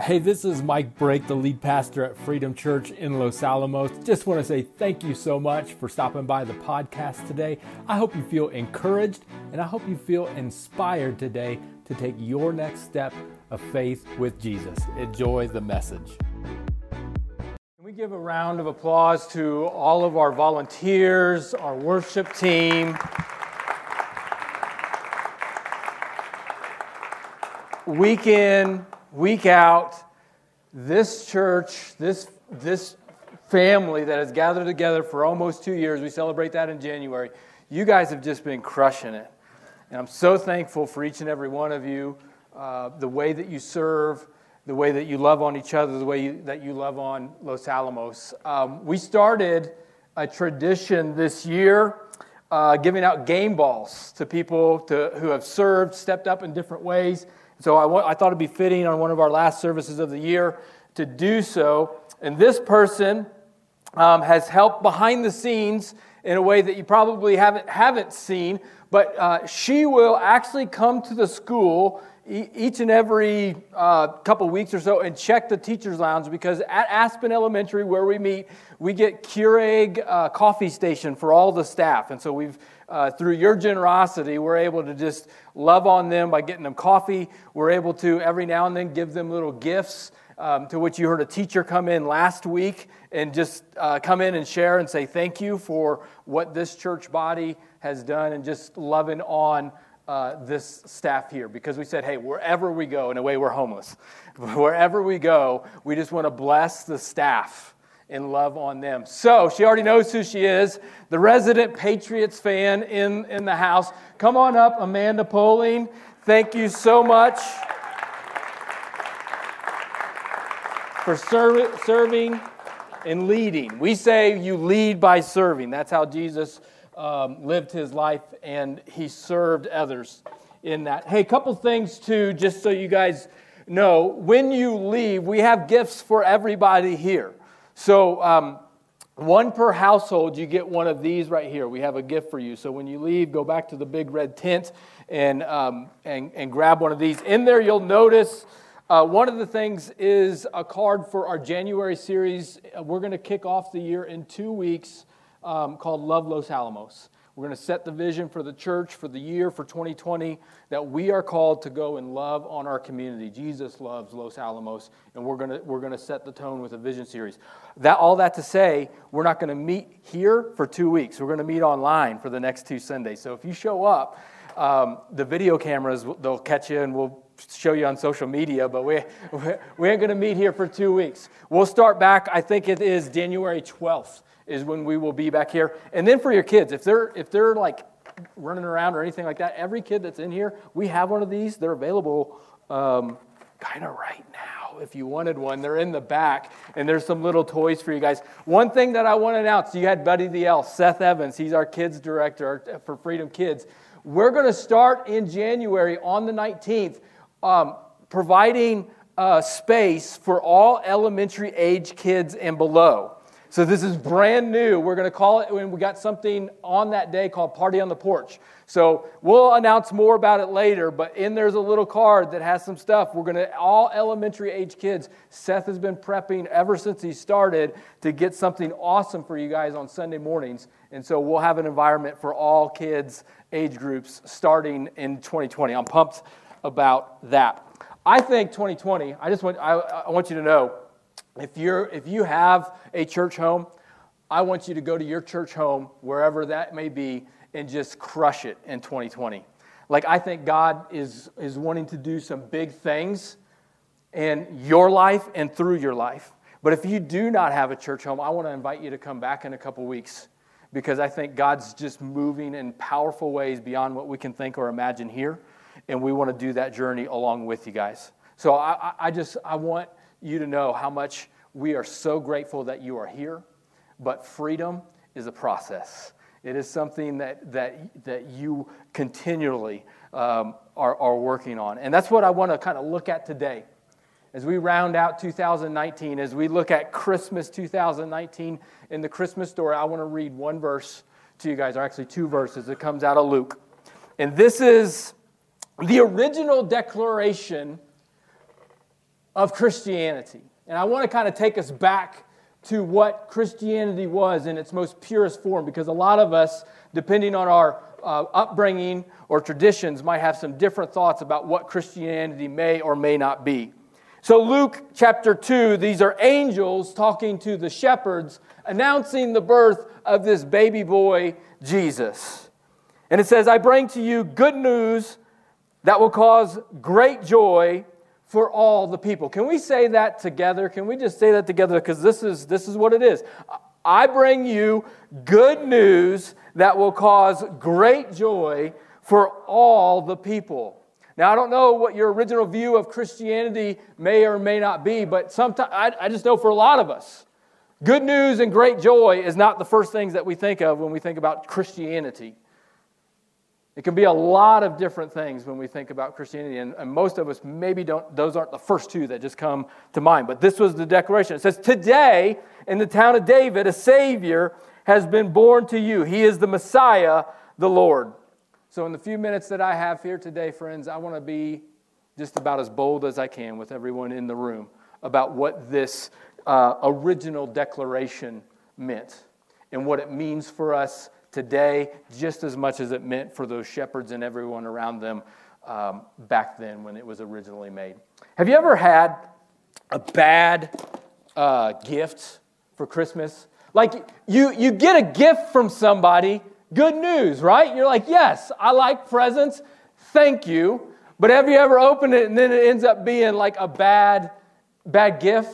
Hey, this is Mike Brake, the lead pastor at Freedom Church in Los Alamos. Just want to say thank you so much for stopping by the podcast today. I hope you feel encouraged and I hope you feel inspired today to take your next step of faith with Jesus. Enjoy the message. Can we give a round of applause to all of our volunteers, our worship team? Week in, week out, this church, this, this family that has gathered together for almost two years, we celebrate that in January. You guys have just been crushing it. And I'm so thankful for each and every one of you, uh, the way that you serve, the way that you love on each other, the way you, that you love on Los Alamos. Um, we started a tradition this year. Uh, giving out game balls to people to, who have served, stepped up in different ways. So I, I thought it'd be fitting on one of our last services of the year to do so. And this person um, has helped behind the scenes in a way that you probably haven't, haven't seen, but uh, she will actually come to the school each and every uh, couple weeks or so and check the teacher's lounge because at Aspen Elementary, where we meet, we get Keurig uh, coffee station for all the staff. And so we've uh, through your generosity, we're able to just love on them by getting them coffee. We're able to every now and then give them little gifts. Um, to which you heard a teacher come in last week and just uh, come in and share and say thank you for what this church body has done and just loving on uh, this staff here because we said, hey, wherever we go, in a way, we're homeless. Wherever we go, we just want to bless the staff and love on them. So she already knows who she is, the resident Patriots fan in, in the house. Come on up, Amanda Poling. Thank you so much for serv- serving and leading. We say you lead by serving. That's how Jesus um, lived his life, and he served others in that. Hey, a couple things too, just so you guys know. When you leave, we have gifts for everybody here. So, um, one per household, you get one of these right here. We have a gift for you. So, when you leave, go back to the big red tent and, um, and, and grab one of these. In there, you'll notice uh, one of the things is a card for our January series. We're going to kick off the year in two weeks um, called Love Los Alamos. We're going to set the vision for the church for the year for 2020 that we are called to go and love on our community. Jesus loves Los Alamos, and we're going to, we're going to set the tone with a vision series. That, all that to say, we're not going to meet here for two weeks. We're going to meet online for the next two Sundays. So if you show up, um, the video cameras, they'll catch you and we'll show you on social media, but we, we ain't going to meet here for two weeks. We'll start back, I think it is January 12th is when we will be back here. And then for your kids, if they're if they're like running around or anything like that, every kid that's in here, we have one of these. They're available um, kind of right now if you wanted one. They're in the back, and there's some little toys for you guys. One thing that I want to announce you had Buddy the Elf, Seth Evans, he's our kids director for Freedom Kids. We're going to start in January on the 19th, um, providing uh, space for all elementary age kids and below. So this is brand new. We're going to call it, when we got something on that day called Party on the Porch. So we'll announce more about it later, but in there's a little card that has some stuff. We're going to, all elementary age kids, Seth has been prepping ever since he started to get something awesome for you guys on Sunday mornings. And so we'll have an environment for all kids, age groups, starting in 2020. I'm pumped about that. I think 2020, I just want, I, I want you to know, if, you're, if you have a church home, I want you to go to your church home, wherever that may be, and just crush it in 2020. Like, I think God is, is wanting to do some big things in your life and through your life. But if you do not have a church home, I want to invite you to come back in a couple weeks because I think God's just moving in powerful ways beyond what we can think or imagine here. And we want to do that journey along with you guys. So I, I just, I want you to know how much we are so grateful that you are here, but freedom is a process. It is something that, that, that you continually um, are, are working on. And that's what I want to kind of look at today. As we round out 2019, as we look at Christmas 2019 in the Christmas story, I want to read one verse to you guys, or actually two verses. It comes out of Luke. And this is the original declaration of Christianity. And I want to kind of take us back to what Christianity was in its most purest form because a lot of us, depending on our uh, upbringing or traditions, might have some different thoughts about what Christianity may or may not be. So, Luke chapter 2, these are angels talking to the shepherds, announcing the birth of this baby boy, Jesus. And it says, I bring to you good news that will cause great joy for all the people. Can we say that together? Can we just say that together? Because this is, this is what it is. I bring you good news that will cause great joy for all the people. Now, I don't know what your original view of Christianity may or may not be, but sometimes I, I just know for a lot of us, good news and great joy is not the first things that we think of when we think about Christianity. It can be a lot of different things when we think about Christianity, and, and, most of us maybe don't, those aren't the first two that just come to mind. But this was the declaration. It says, Today, in the town of David, a Savior has been born to you. He is the Messiah, the Lord. So, in the few minutes that I have here today, friends, I want to be just about as bold as I can with everyone in the room about what this uh, original declaration meant and what it means for us today, just as much as it meant for those shepherds and everyone around them um, back then when it was originally made. Have you ever had a bad uh, gift for Christmas? Like you, you get a gift from somebody Good news, right? You're like, yes, I like presents. Thank you. But have you ever opened it and then it ends up being like a bad, bad gift?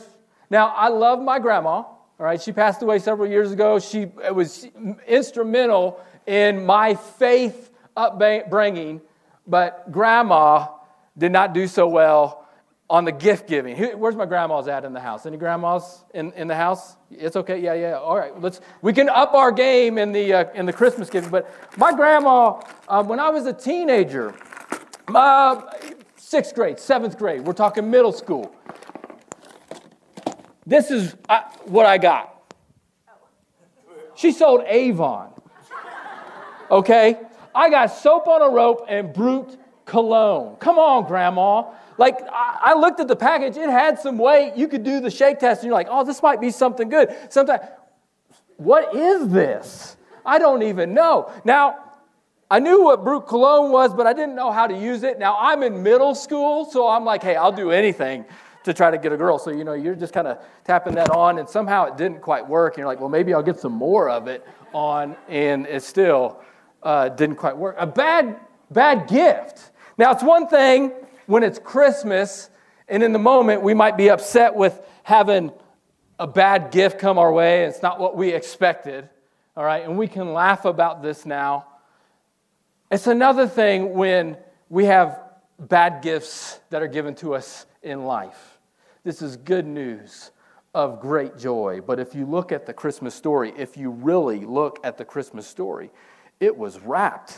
Now, I love my grandma. All right, she passed away several years ago. She was instrumental in my faith upbringing, but grandma did not do so well on the gift giving. Where's my grandma's at in the house? Any grandmas in, in the house? It's okay. Yeah, yeah. All right. Let's. We can up our game in the uh, in the Christmas giving. But my grandma, uh, when I was a teenager, uh, sixth grade, seventh grade. We're talking middle school. This is what I got. She sold Avon. Okay, I got soap on a rope and Brut cologne. Come on, grandma. Like, I looked at the package, it had some weight. You could do the shake test, and you're like, oh, this might be something good. Sometimes, what is this? I don't even know. Now, I knew what Brut Cologne was, but I didn't know how to use it. Now, I'm in middle school, so I'm like, hey, I'll do anything to try to get a girl. So, you know, you're just kind of tapping that on, and somehow it didn't quite work. And you're like, well, maybe I'll get some more of it on, and it still uh, didn't quite work. A bad, bad gift. Now, it's one thing when it's Christmas and in the moment we might be upset with having a bad gift come our way. And it's not what we expected. All right, and we can laugh about this now. It's another thing when we have bad gifts that are given to us in life. This is good news of great joy. But if you look at the Christmas story, if you really look at the Christmas story, it was wrapped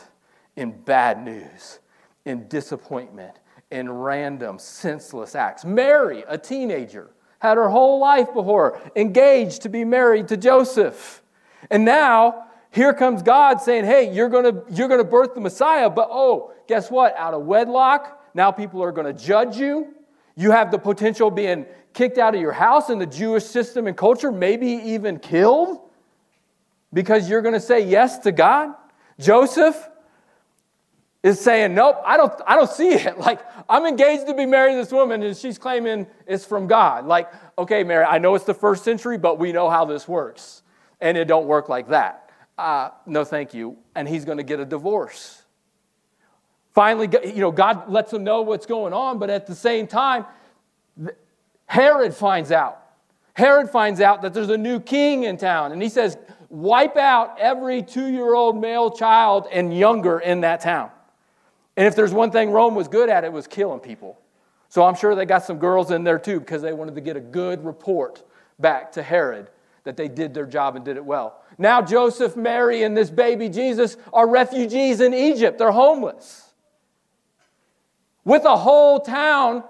in bad news, in disappointment, in random, senseless acts. Mary, a teenager, had her whole life before her, engaged to be married to Joseph. And now, here comes God saying, Hey, you're gonna, you're gonna birth the Messiah, but oh, guess what? Out of wedlock, now people are gonna judge you. You have the potential of being kicked out of your house in the Jewish system and culture, maybe even killed because you're gonna say yes to God. Joseph, is saying, Nope, I don't, I don't see it. Like, I'm engaged to be married to this woman, and she's claiming it's from God. Like, okay, Mary, I know it's the first century, but we know how this works. And it don't work like that. Uh, no, thank you. And he's going to get a divorce. Finally, you know, God lets them know what's going on, but at the same time, Herod finds out. Herod finds out that there's a new king in town, and he says, wipe out every two year old male child and younger in that town. And if there's one thing Rome was good at, it was killing people. So I'm sure they got some girls in there too because they wanted to get a good report back to Herod that they did their job and did it well. Now Joseph, Mary, and this baby Jesus are refugees in Egypt. They're homeless. With a whole town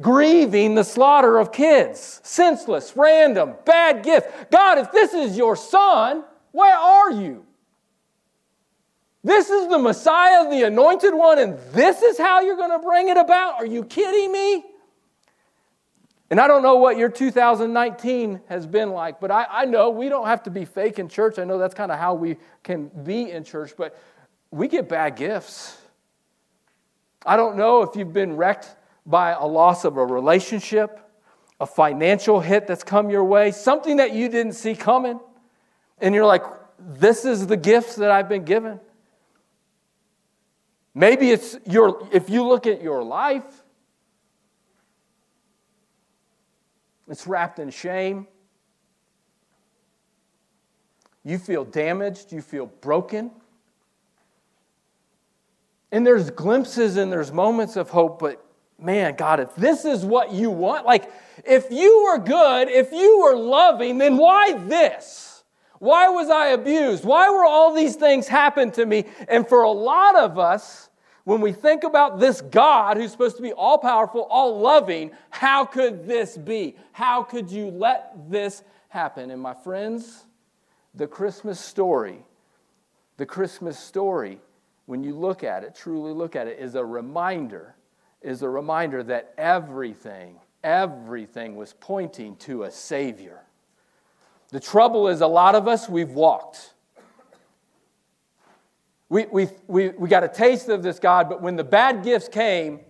grieving the slaughter of kids. Senseless, random, bad gift. God, if this is your son, where are you? This is the Messiah, the anointed one, and this is how you're going to bring it about? Are you kidding me? And I don't know what your 2019 has been like, but I, I know we don't have to be fake in church. I know that's kind of how we can be in church, but we get bad gifts. I don't know if you've been wrecked by a loss of a relationship, a financial hit that's come your way, something that you didn't see coming. And you're like, this is the gifts that I've been given. Maybe it's your, if you look at your life, it's wrapped in shame. You feel damaged, you feel broken. And there's glimpses and there's moments of hope, but man, God, if this is what you want, like if you were good, if you were loving, then why this? Why was I abused? Why were all these things happen to me? And for a lot of us, when we think about this God who's supposed to be all powerful, all loving, how could this be? How could you let this happen? And my friends, the Christmas story, the Christmas story, when you look at it, truly look at it, is a reminder, is a reminder that everything, everything was pointing to a Savior. The trouble is, a lot of us, we've walked. We, we, we, we got a taste of this God, but when the bad gifts came,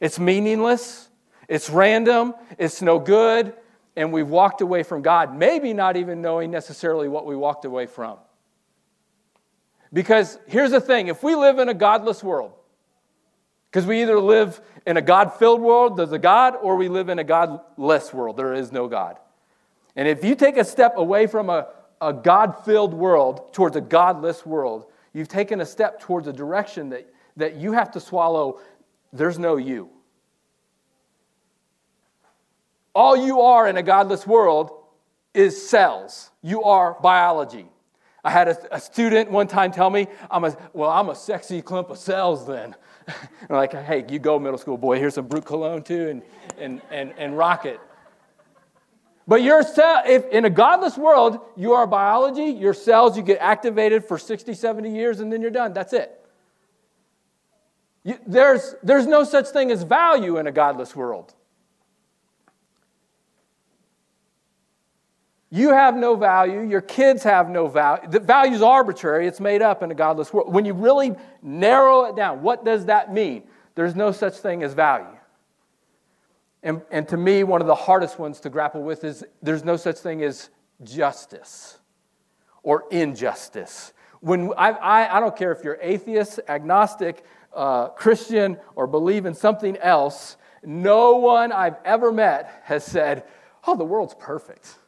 it's meaningless, it's random, it's no good, and we've walked away from God, maybe not even knowing necessarily what we walked away from. Because here's the thing if we live in a godless world, because we either live in a God filled world, there's a God, or we live in a godless world, there is no God. And if you take a step away from a a God filled world towards a godless world, you've taken a step towards a direction that, that you have to swallow. There's no you. All you are in a godless world is cells. You are biology. I had a, a student one time tell me, I'm a, well, I'm a sexy clump of cells then. Like, hey, you go, middle school boy. Here's some Brut cologne too, and, and, and, and rock it. But your cell, if in a godless world, you are biology, your cells, you get activated for 60, 70 years, and then you're done. That's it. You, there's, there's no such thing as value in a godless world. You have no value. Your kids have no value. The value is arbitrary. It's made up in a godless world. When you really narrow it down, what does that mean? There's no such thing as value. And, and to me, one of the hardest ones to grapple with is there's no such thing as justice or injustice. When I, I, I don't care if you're atheist, agnostic, uh, Christian, or believe in something else, no one I've ever met has said, Oh, the world's perfect.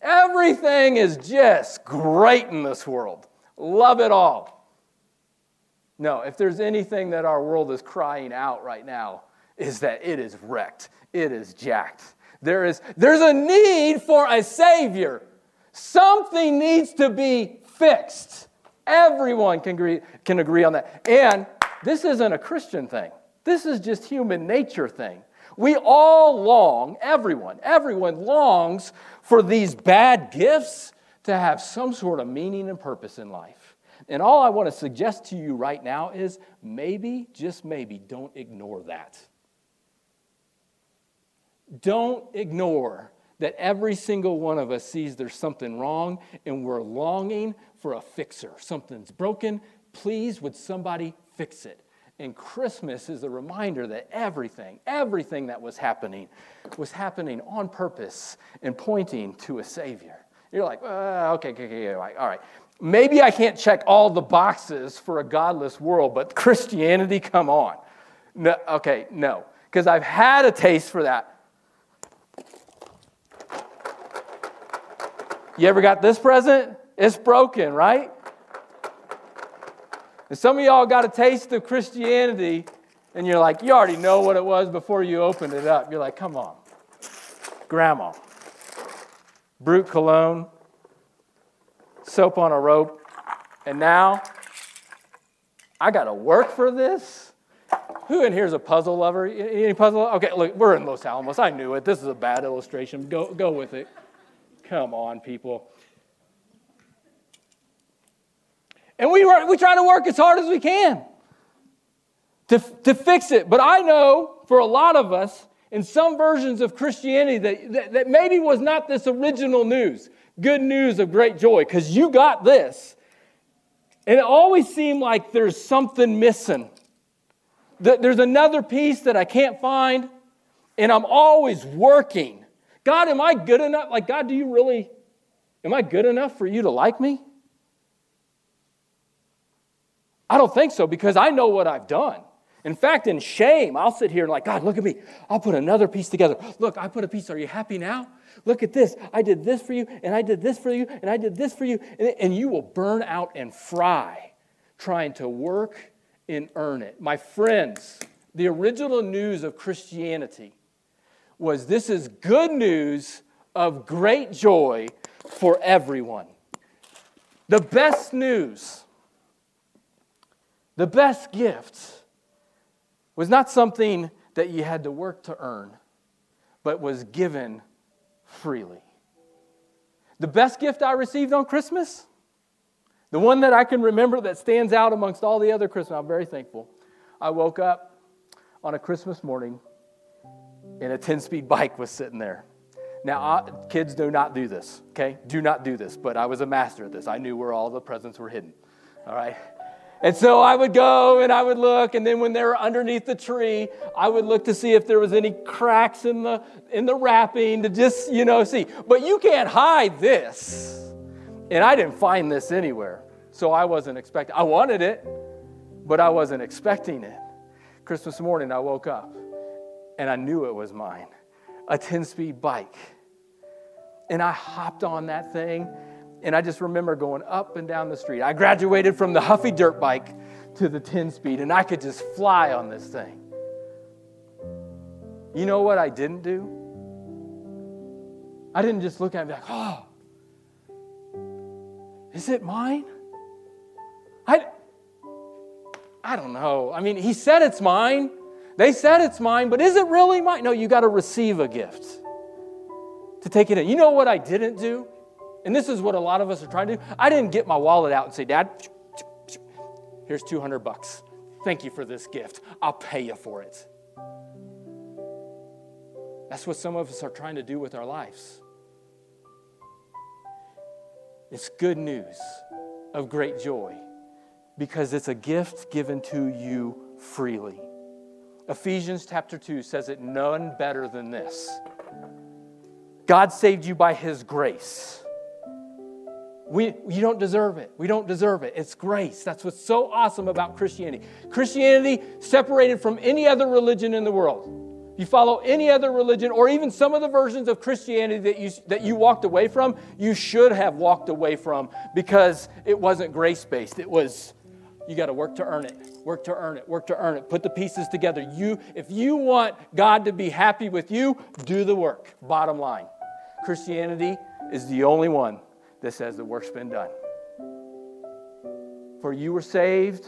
Everything is just great in this world. Love it all. No, if there's anything that our world is crying out right now, is that it is wrecked, it is jacked. There is, there's a need for a Savior. Something needs to be fixed. Everyone can agree, can agree on that. And this isn't a Christian thing, this is just human nature thing. We all long, everyone, everyone longs for these bad gifts to have some sort of meaning and purpose in life. And all I want to suggest to you right now is maybe, just maybe, don't ignore that. Don't ignore that every single one of us sees there's something wrong and we're longing for a fixer. Something's broken. Please, would somebody fix it? And Christmas is a reminder that everything, everything that was happening was happening on purpose and pointing to a Savior. You're like, uh, okay, okay, okay, all right. Maybe I can't check all the boxes for a godless world, but Christianity, come on. No, okay, no, because I've had a taste for that. You ever got this present? It's broken, right? And some of y'all got a taste of Christianity, and you're like, you already know what it was before you opened it up. You're like, come on. Grandma. Brut cologne, soap on a rope, and now I got to work for this? Who in here is a puzzle lover? Any puzzle? Okay, look, we're in Los Alamos. I knew it. This is a bad illustration. Go, go with it. Come on, people. And we, we try to work as hard as we can to, to fix it. But I know for a lot of us, in some versions of Christianity that, that, that maybe was not this original news, good news of great joy, because you got this. And it always seemed like there's something missing. That there's another piece that I can't find, and I'm always working. God, am I good enough? Like, God, do you really, am I good enough for you to like me? I don't think so because I know what I've done. In fact, in shame, I'll sit here and like, God, look at me. I'll put another piece together. Look, I put a piece. Are you happy now? Look at this. I did this for you, and I did this for you, and I did this for you. And, and you will burn out and fry trying to work and earn it. My friends, the original news of Christianity was this is good news of great joy for everyone. The best news, the best gift was not something that you had to work to earn, but was given freely. The best gift I received on Christmas, the one that I can remember that stands out amongst all the other Christmas, I'm very thankful. I woke up on a Christmas morning and a 10 speed bike was sitting there. Now, I, kids do not do this, okay? Do not do this, but I was a master at this. I knew where all the presents were hidden, all right? And so I would go and I would look, and then when they were underneath the tree, I would look to see if there was any cracks in the in the wrapping to just, you know, see. But you can't hide this. And I didn't find this anywhere. So I wasn't expecting I wanted it, but I wasn't expecting it. Christmas morning I woke up and I knew it was mine. A 10-speed bike. And I hopped on that thing and I just remember going up and down the street. I graduated from the Huffy dirt bike to the 10 speed, and I could just fly on this thing. You know what I didn't do? I didn't just look at it and be like, oh, is it mine? I, I don't know. I mean, he said it's mine. They said it's mine, but is it really mine? No, you got to receive a gift to take it in. You know what I didn't do? And this is what a lot of us are trying to do. I didn't get my wallet out and say, Dad, here's 200 bucks. Thank you for this gift. I'll pay you for it. That's what some of us are trying to do with our lives. It's good news of great joy because it's a gift given to you freely. Ephesians chapter 2 says it none better than this God saved you by his grace we, you don't deserve it. We don't deserve it. It's grace. That's what's so awesome about Christianity. Christianity separated from any other religion in the world. You follow any other religion, or even some of the versions of Christianity that you, that you walked away from, you should have walked away from because it wasn't grace based. It was, you got to work to earn it, work to earn it, work to earn it. Put the pieces together. You, if you want God to be happy with you, do the work. Bottom line. Christianity is the only one that says the work's been done. For you were saved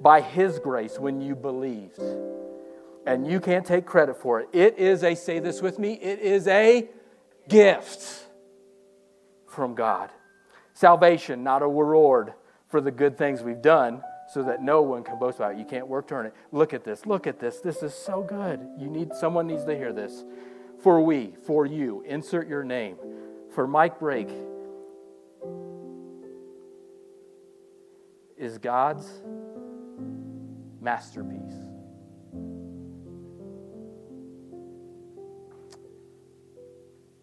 by His grace when you believed. And you can't take credit for it. It is a, say this with me, it is a gift from God. Salvation, not a reward for the good things we've done, so that no one can boast about it. You can't work to earn it. Look at this. Look at this. This is so good. You need someone needs to hear this. For we, for you, insert your name. For Mike Brake, is God's masterpiece.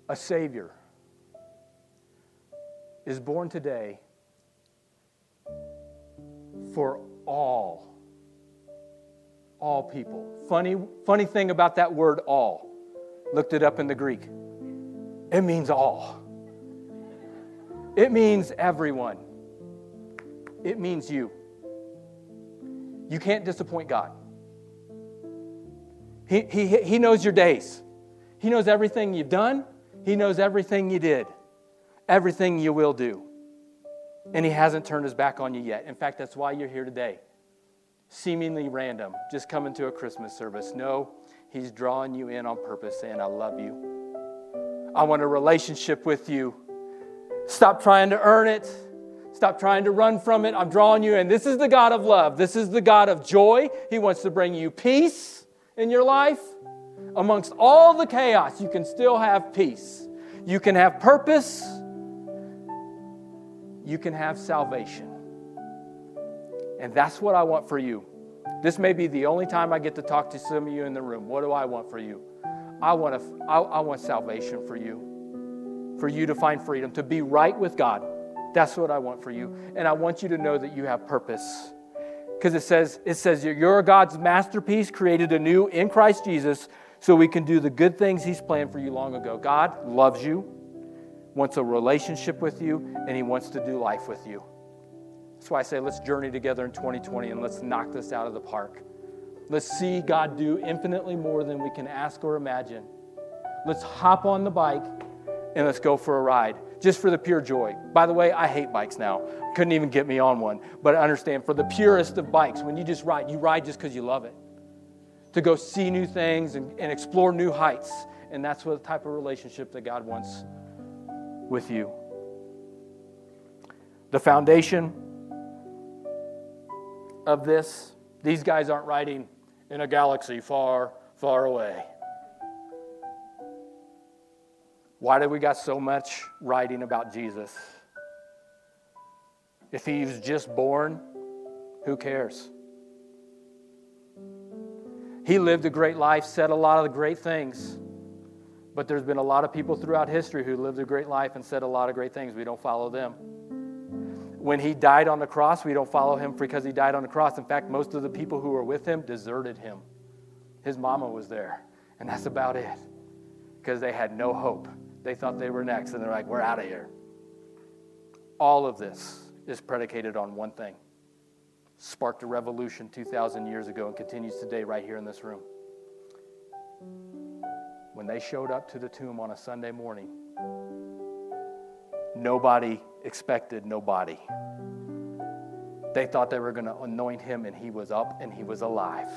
A Savior is born today for all all people. Funny funny thing about that word all. Looked it up in the greek. It means all. It means everyone it means you. You can't disappoint God. He, he, he knows your days. He knows everything you've done. He knows everything you did, everything you will do. And He hasn't turned His back on you yet. In fact, that's why you're here today. Seemingly random, just coming to a Christmas service. No, He's drawing you in on purpose, saying, I love you. I want a relationship with you. Stop trying to earn it. Stop trying to run from it. I'm drawing you in. This is the God of love. This is the God of joy. He wants to bring you peace in your life. Amongst all the chaos, you can still have peace. You can have purpose. You can have salvation. And that's what I want for you. This may be the only time I get to talk to some of you in the room. What do I want for you? I want, a, I, I want salvation for you, for you to find freedom, to be right with God. That's what I want for you. And I want you to know that you have purpose. Because it says, it says you're God's masterpiece, created anew in Christ Jesus, so we can do the good things He's planned for you long ago. God loves you, wants a relationship with you, and He wants to do life with you. That's why I say let's journey together in 2020 and let's knock this out of the park. Let's see God do infinitely more than we can ask or imagine. Let's hop on the bike and let's go for a ride just for the pure joy. By the way, I hate bikes now. Couldn't even get me on one. But I understand for the purest of bikes, when you just ride, you ride just because you love it. To go see new things and, and explore new heights. And that's what the type of relationship that God wants with you. The foundation of this, these guys aren't writing in a galaxy far, far away. Why do we got so much writing about Jesus? If he was just born, who cares? He lived a great life, said a lot of great things. But there's been a lot of people throughout history who lived a great life and said a lot of great things. We don't follow them when he died on the cross, we don't follow him because he died on the cross. In fact, most of the people who were with him deserted him. His mama was there, and that's about it because they had no hope. They thought they were next, and they're like, we're out of here. All of this is predicated on one thing sparked a revolution 2,000 years ago and continues today right here in this room. When they showed up to the tomb on a Sunday morning, nobody expected nobody. They thought they were going to anoint him, and he was up and he was alive.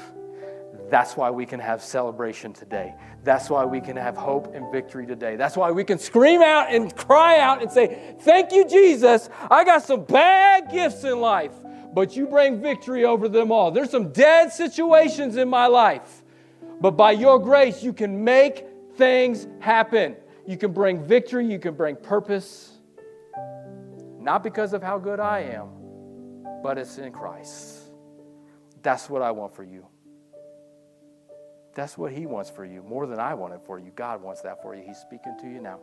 That's why we can have celebration today. That's why we can have hope and victory today. That's why we can scream out and cry out and say, Thank you, Jesus. I got some bad gifts in life, but you bring victory over them all. There's some dead situations in my life, but by your grace, you can make things happen. You can bring victory, you can bring purpose. Not because of how good I am, but it's in Christ. That's what I want for you. That's what He wants for you, more than I want it for you. God wants that for you. He's speaking to you now.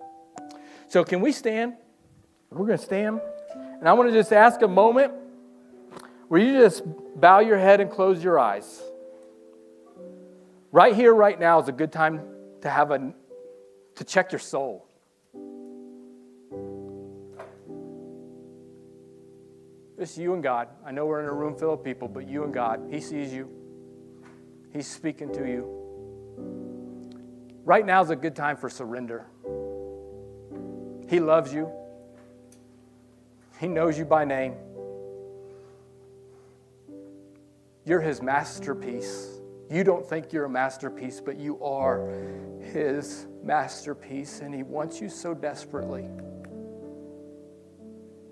So, can we stand? We're going to stand. And I want to just ask a moment where you just bow your head and close your eyes. Right here, right now is a good time to have a to check your soul. It's you and God. I know we're in a room full of people, but you and God. He sees you, He's speaking to you. Right now is a good time for surrender. He loves you, He knows you by name. You're His masterpiece. You don't think you're a masterpiece, but you are His masterpiece, and He wants you so desperately.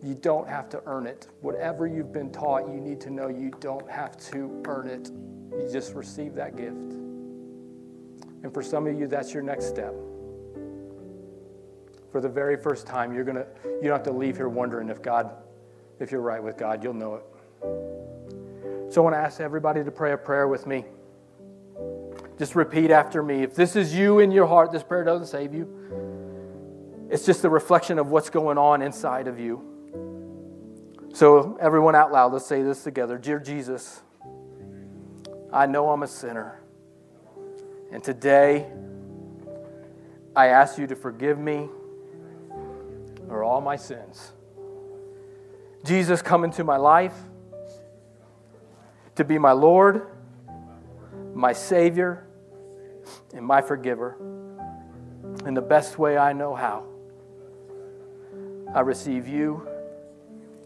You don't have to earn it. Whatever you've been taught, you need to know you don't have to earn it. You just receive that gift. And for some of you, that's your next step. For the very first time, you're gonna you don't have to leave here wondering if God, if you're right with God, you'll know it. So I want to ask everybody to pray a prayer with me. Just repeat after me. If this is you in your heart, this prayer doesn't save you. It's just a reflection of what's going on inside of you. So, everyone out loud, let's say this together Dear Jesus, I know I'm a sinner. And today, I ask you to forgive me for all my sins. Jesus, come into my life to be my Lord, my Savior, and my forgiver in the best way I know how. I receive you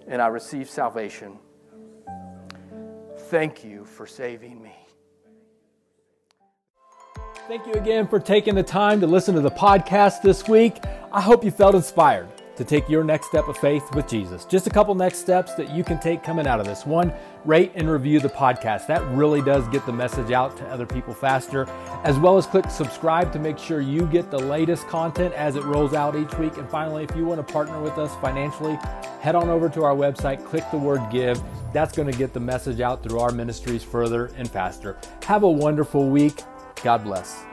and I receive salvation. Thank you for saving me. Thank you again for taking the time to listen to the podcast this week. I hope you felt inspired. to take your next step of faith with Jesus. Just a couple next steps that you can take coming out of this. One, rate and review the podcast. That really does get the message out to other people faster, as well as click subscribe to make sure you get the latest content as it rolls out each week. And finally, if you want to partner with us financially, head on over to our website, click the word give. That's going to get the message out through our ministries further and faster. Have a wonderful week. God bless.